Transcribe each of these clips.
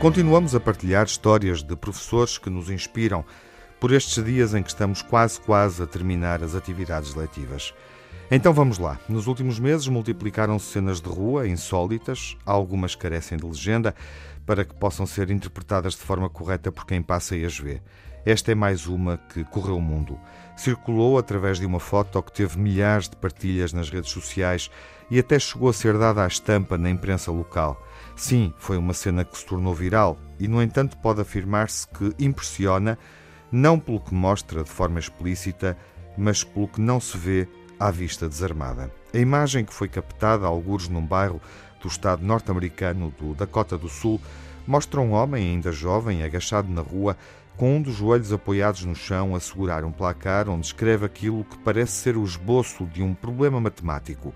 Continuamos a partilhar histórias de professores que nos inspiram por estes dias em que estamos quase quase a terminar as atividades letivas. Então vamos lá. Nos últimos meses multiplicaram-se cenas de rua insólitas, algumas carecem de legenda para que possam ser interpretadas de forma correta por quem passa e as vê. Esta é mais uma que correu o mundo. Circulou através de uma foto que teve milhares de partilhas nas redes sociais e até chegou a ser dada à estampa na imprensa local. Sim, foi uma cena que se tornou viral e, no entanto, pode afirmar-se que impressiona não pelo que mostra de forma explícita, mas pelo que não se vê à vista desarmada. A imagem que foi captada a algures num bairro do estado norte-americano do Dakota do Sul mostra um homem ainda jovem agachado na rua com um dos joelhos apoiados no chão a segurar um placar onde escreve aquilo que parece ser o esboço de um problema matemático.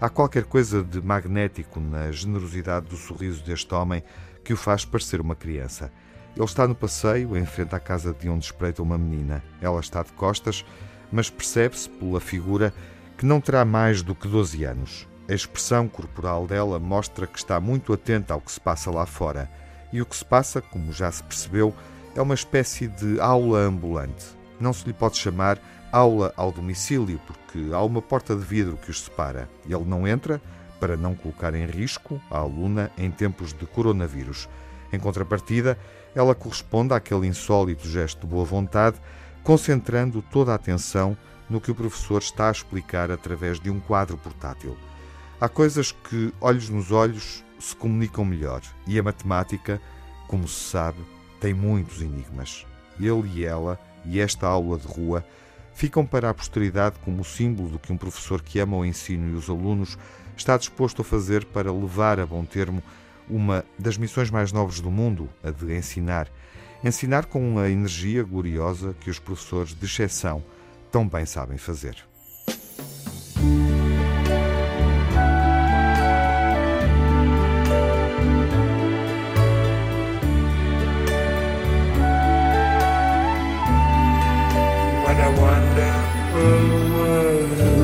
Há qualquer coisa de magnético na generosidade do sorriso deste homem que o faz parecer uma criança. Ele está no passeio, em frente à casa de onde espreita uma menina. Ela está de costas, mas percebe-se pela figura que não terá mais do que 12 anos. A expressão corporal dela mostra que está muito atenta ao que se passa lá fora. E o que se passa, como já se percebeu, é uma espécie de aula ambulante. Não se lhe pode chamar aula ao domicílio, porque há uma porta de vidro que os separa. Ele não entra para não colocar em risco a aluna em tempos de coronavírus. Em contrapartida, ela corresponde àquele insólito gesto de boa vontade, concentrando toda a atenção no que o professor está a explicar através de um quadro portátil. Há coisas que, olhos nos olhos, se comunicam melhor, e a matemática, como se sabe, tem muitos enigmas. Ele e ela, e esta aula de rua, ficam para a posteridade como símbolo do que um professor que ama o ensino e os alunos está disposto a fazer para levar a bom termo uma das missões mais nobres do mundo, a de ensinar. Ensinar com a energia gloriosa que os professores de exceção tão bem sabem fazer. a word.